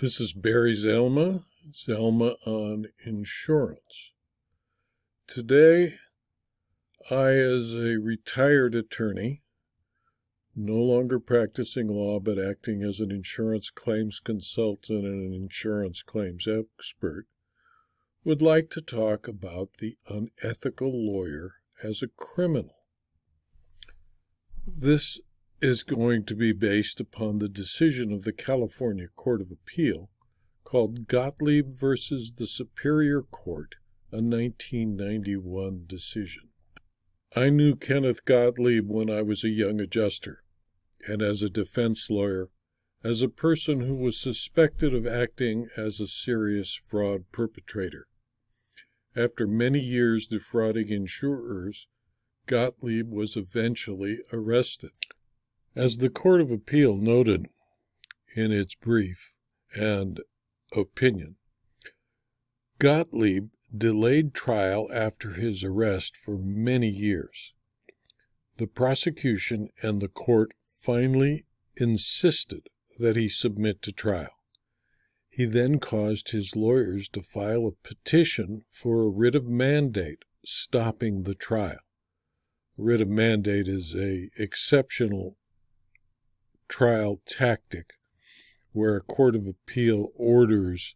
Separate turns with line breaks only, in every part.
This is Barry Zalma, Zalma on Insurance. Today, I, as a retired attorney, no longer practicing law but acting as an insurance claims consultant and an insurance claims expert, would like to talk about the unethical lawyer as a criminal. This is going to be based upon the decision of the California Court of Appeal called Gottlieb versus the Superior Court, a 1991 decision. I knew Kenneth Gottlieb when I was a young adjuster, and as a defense lawyer, as a person who was suspected of acting as a serious fraud perpetrator. After many years defrauding insurers, Gottlieb was eventually arrested. As the Court of Appeal noted in its brief and opinion, Gottlieb delayed trial after his arrest for many years. The prosecution and the court finally insisted that he submit to trial. He then caused his lawyers to file a petition for a writ of mandate stopping the trial. A writ of mandate is a exceptional trial tactic where a court of appeal orders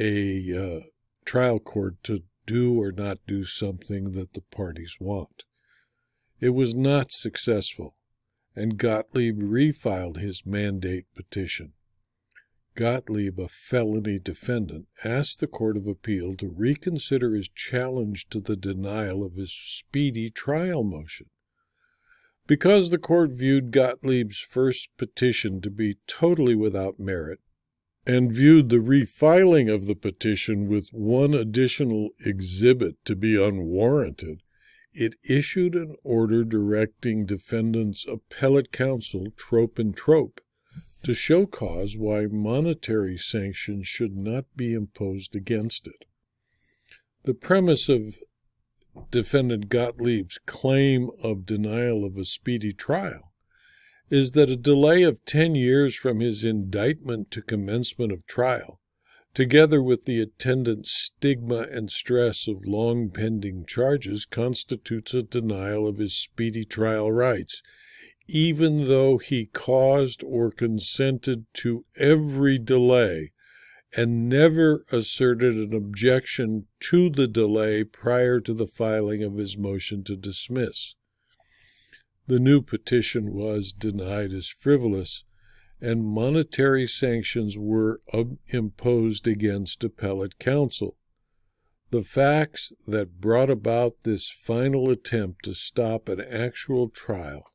a uh, trial court to do or not do something that the parties want. It was not successful, and Gottlieb refiled his mandate petition. Gottlieb, a felony defendant, asked the Court of Appeal to reconsider his challenge to the denial of his speedy trial motion. Because the court viewed Gottlieb's first petition to be totally without merit, and viewed the refiling of the petition with one additional exhibit to be unwarranted, it issued an order directing defendants' appellate counsel, Trope and Trope, to show cause why monetary sanctions should not be imposed against it. The premise of defendant Gottlieb's claim of denial of a speedy trial is that a delay of 10 years from his indictment to commencement of trial, together with the attendant stigma and stress of long pending charges, constitutes a denial of his speedy trial rights, even though he caused or consented to every delay and never asserted an objection to the delay prior to the filing of his motion to dismiss. The new petition was denied as frivolous, and monetary sanctions were um, imposed against appellate counsel. The facts that brought about this final attempt to stop an actual trial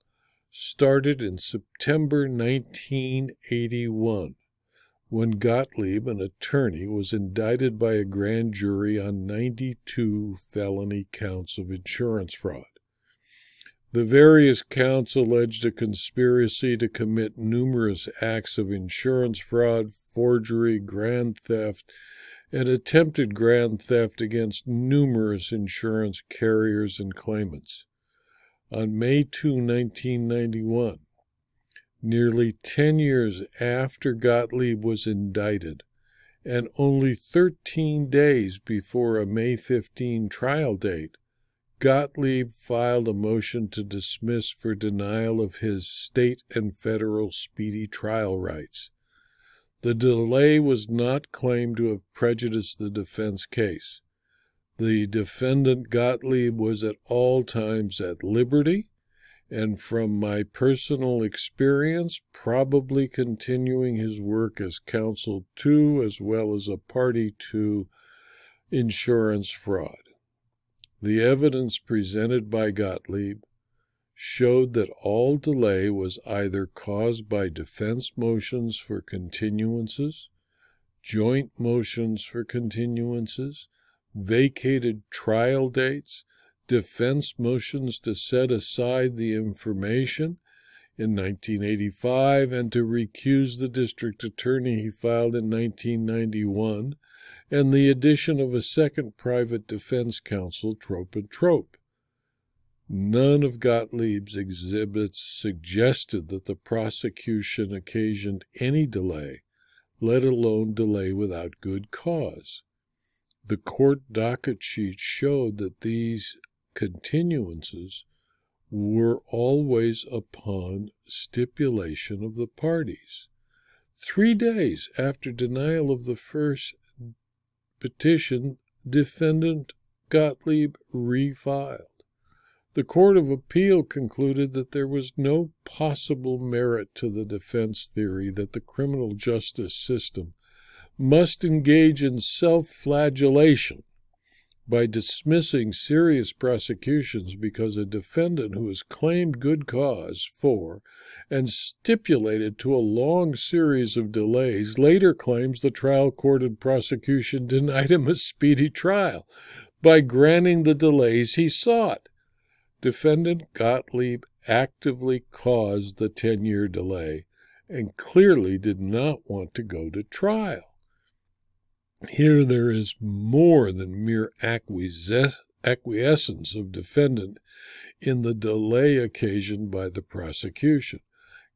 started in September 1981 when Gottlieb, an attorney, was indicted by a grand jury on 92 felony counts of insurance fraud. The various counts alleged a conspiracy to commit numerous acts of insurance fraud, forgery, grand theft, and attempted grand theft against numerous insurance carriers and claimants. On May 2, 1991, nearly 10 years after Gottlieb was indicted, and only 13 days before a May 15 trial date, Gottlieb filed a motion to dismiss for denial of his state and federal speedy trial rights. The delay was not claimed to have prejudiced the defense case. The defendant Gottlieb was at all times at liberty and from my personal experience, probably continuing his work as counsel to as well as a party to insurance fraud. The evidence presented by Gottlieb showed that all delay was either caused by defense motions for continuances, joint motions for continuances, vacated trial dates, defense motions to set aside the information in 1985 and to recuse the district attorney he filed in 1991, and the addition of a second private defense counsel, Trope and Trope. None of Gottlieb's exhibits suggested that the prosecution occasioned any delay, let alone delay without good cause. The court docket sheet showed that these continuances were always upon stipulation of the parties. Three days after denial of the first petition, defendant Gottlieb refiled. The Court of Appeal concluded that there was no possible merit to the defense theory that the criminal justice system must engage in self flagellation by dismissing serious prosecutions because a defendant who has claimed good cause for and stipulated to a long series of delays later claims the trial court and prosecution denied him a speedy trial by granting the delays he sought. Defendant Gottlieb actively caused the 10 year delay and clearly did not want to go to trial. Here there is more than mere acquiescence of defendant in the delay occasioned by the prosecution.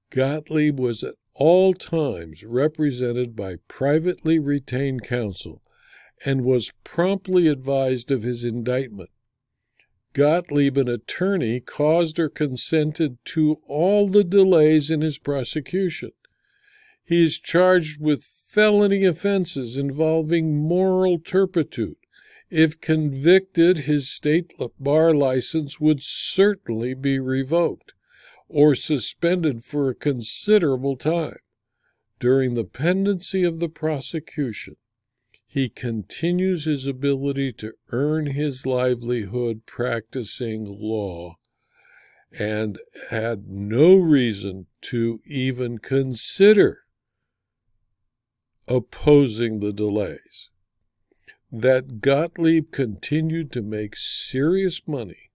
Gottlieb was at all times represented by privately retained counsel and was promptly advised of his indictment. Gottlieb, an attorney, caused or consented to all the delays in his prosecution. He is charged with felony offenses involving moral turpitude. If convicted, his state bar license would certainly be revoked or suspended for a considerable time. During the pendency of the prosecution, he continues his ability to earn his livelihood practicing law and had no reason to even consider opposing the delays. That Gottlieb continued to make serious money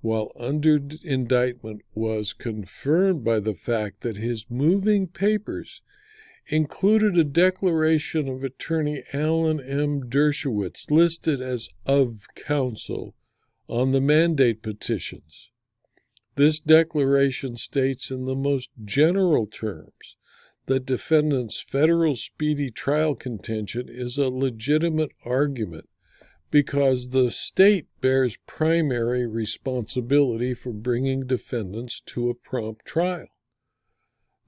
while under indictment was confirmed by the fact that his moving papers included a declaration of attorney Alan M. Dershowitz listed as of counsel on the mandate petitions. This declaration states in the most general terms that defendant's federal speedy trial contention is a legitimate argument because the state bears primary responsibility for bringing defendants to a prompt trial.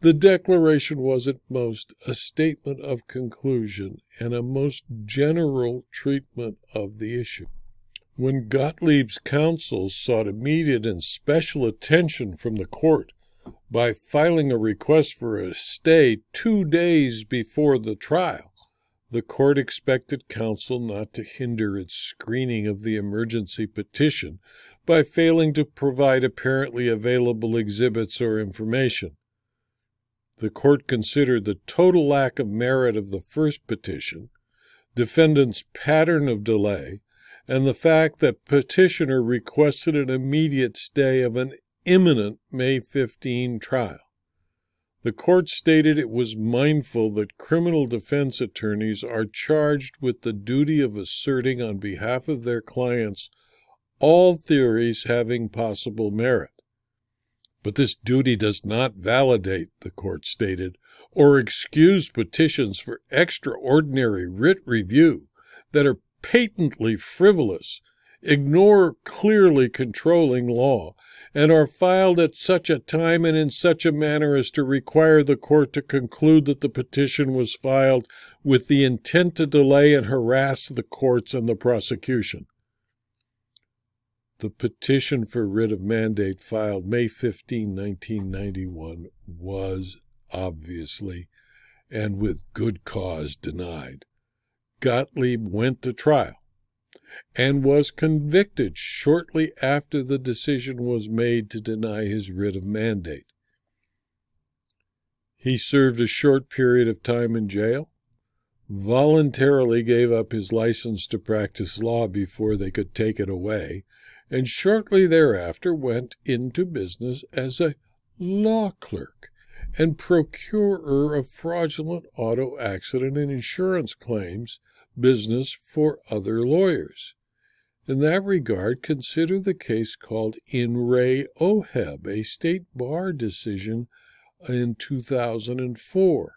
The declaration was at most a statement of conclusion and a most general treatment of the issue. When Gottlieb's counsel sought immediate and special attention from the court by filing a request for a stay two days before the trial. The court expected counsel not to hinder its screening of the emergency petition by failing to provide apparently available exhibits or information. The court considered the total lack of merit of the first petition, defendant's pattern of delay, and the fact that petitioner requested an immediate stay of an imminent May 15 trial. The court stated it was mindful that criminal defense attorneys are charged with the duty of asserting on behalf of their clients all theories having possible merit. But this duty does not validate, the court stated, or excuse petitions for extraordinary writ review that are patently frivolous, ignore clearly controlling law, and are filed at such a time and in such a manner as to require the court to conclude that the petition was filed with the intent to delay and harass the courts and the prosecution. The petition for writ of mandate filed May 15, 1991 was obviously and with good cause denied. Gottlieb went to trial and was convicted shortly after the decision was made to deny his writ of mandate. He served a short period of time in jail, voluntarily gave up his license to practice law before they could take it away, and shortly thereafter went into business as a law clerk and procurer of fraudulent auto accident and insurance claims business for other lawyers. In that regard, consider the case called In Re Oheb, a state bar decision in 2004.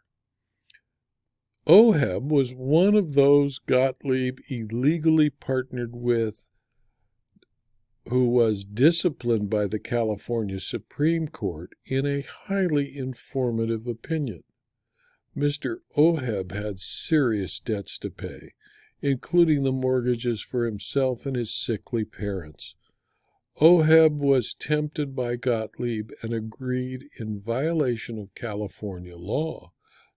Oheb was one of those Gottlieb illegally partnered with who was disciplined by the California Supreme Court in a highly informative opinion. Mr. Oheb had serious debts to pay, including the mortgages for himself and his sickly parents. Oheb was tempted by Gottlieb and agreed, in violation of California law,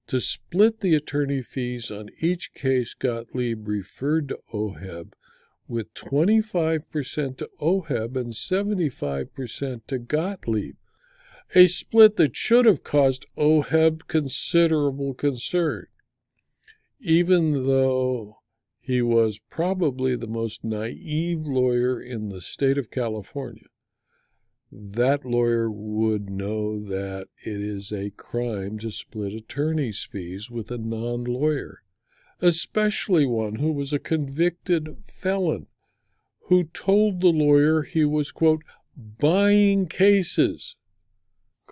to split the attorney fees on each case Gottlieb referred to Oheb, with 25% to Oheb and 75% to Gottlieb, a split that should have caused Oheb considerable concern, even though he was probably the most naive lawyer in the state of California. That lawyer would know that it is a crime to split attorney's fees with a non lawyer, especially one who was a convicted felon who told the lawyer he was, quote, buying cases,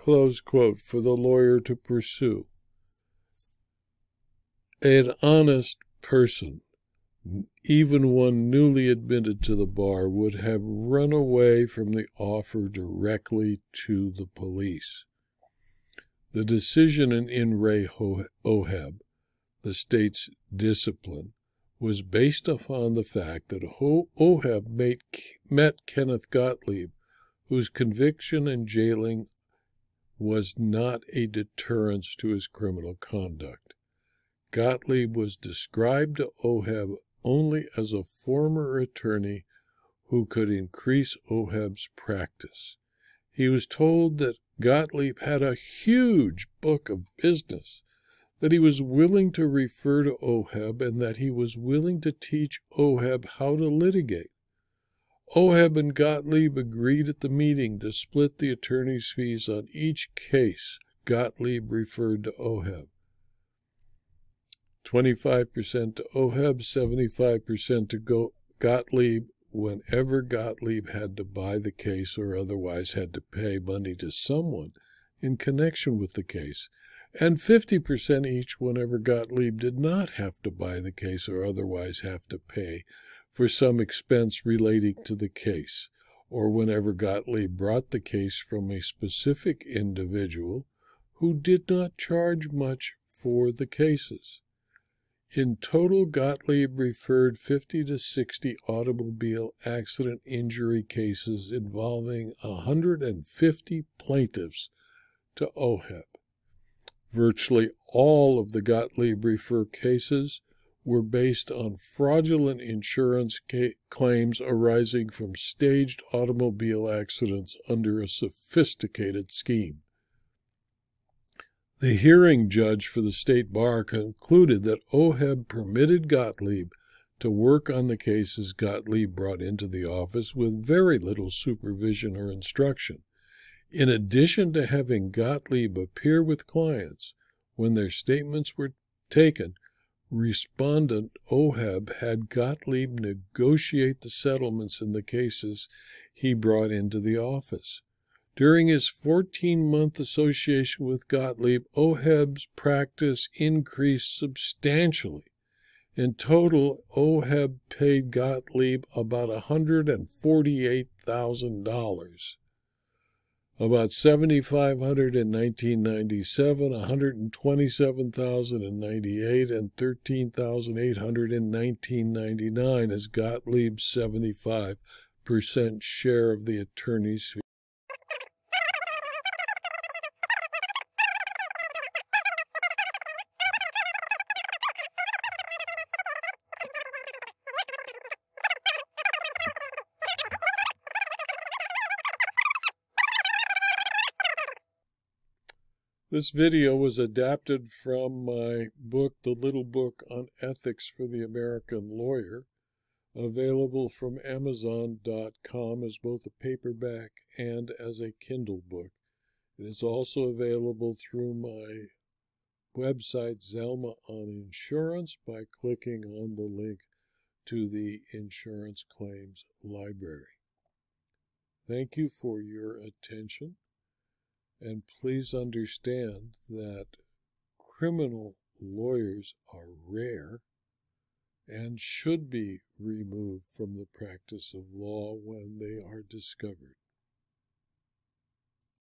close quote, for the lawyer to pursue. An honest person even one newly admitted to the bar would have run away from the offer directly to the police. The decision in In re Oheb, the state's discipline, was based upon the fact that Oheb met Kenneth Gottlieb, whose conviction and jailing was not a deterrence to his criminal conduct. Gottlieb was described to Oheb only as a former attorney who could increase Oheb's practice. He was told that Gottlieb had a huge book of business, that he was willing to refer to Oheb, and that he was willing to teach Oheb how to litigate. Oheb and Gottlieb agreed at the meeting to split the attorney's fees on each case Gottlieb referred to Oheb. 25% to Oheb, 75% to Go- Gottlieb whenever Gottlieb had to buy the case or otherwise had to pay money to someone in connection with the case, and 50% each whenever Gottlieb did not have to buy the case or otherwise have to pay for some expense relating to the case, or whenever Gottlieb brought the case from a specific individual who did not charge much for the cases. In total, Gottlieb referred 50 to 60 automobile accident injury cases involving 150 plaintiffs to OHEB. Virtually all of the Gottlieb refer cases were based on fraudulent insurance ca- claims arising from staged automobile accidents under a sophisticated scheme. The hearing judge for the state bar concluded that Oheb permitted Gottlieb to work on the cases Gottlieb brought into the office with very little supervision or instruction. In addition to having Gottlieb appear with clients when their statements were taken, respondent Oheb had Gottlieb negotiate the settlements in the cases he brought into the office. During his 14 month association with Gottlieb, Oheb's practice increased substantially. In total, Oheb paid Gottlieb about $148,000. About 7500 in 1997, 127,000 in 98, and 13,800 in 1999 as Gottlieb's 75% share of the attorney's fee. This video was adapted from my book, The Little Book on Ethics for the American Lawyer, available from Amazon.com as both a paperback and as a Kindle book. It is also available through my website, Zalma on Insurance, by clicking on the link to the Insurance Claims Library. Thank you for your attention. And please understand that criminal lawyers are rare and should be removed from the practice of law when they are discovered.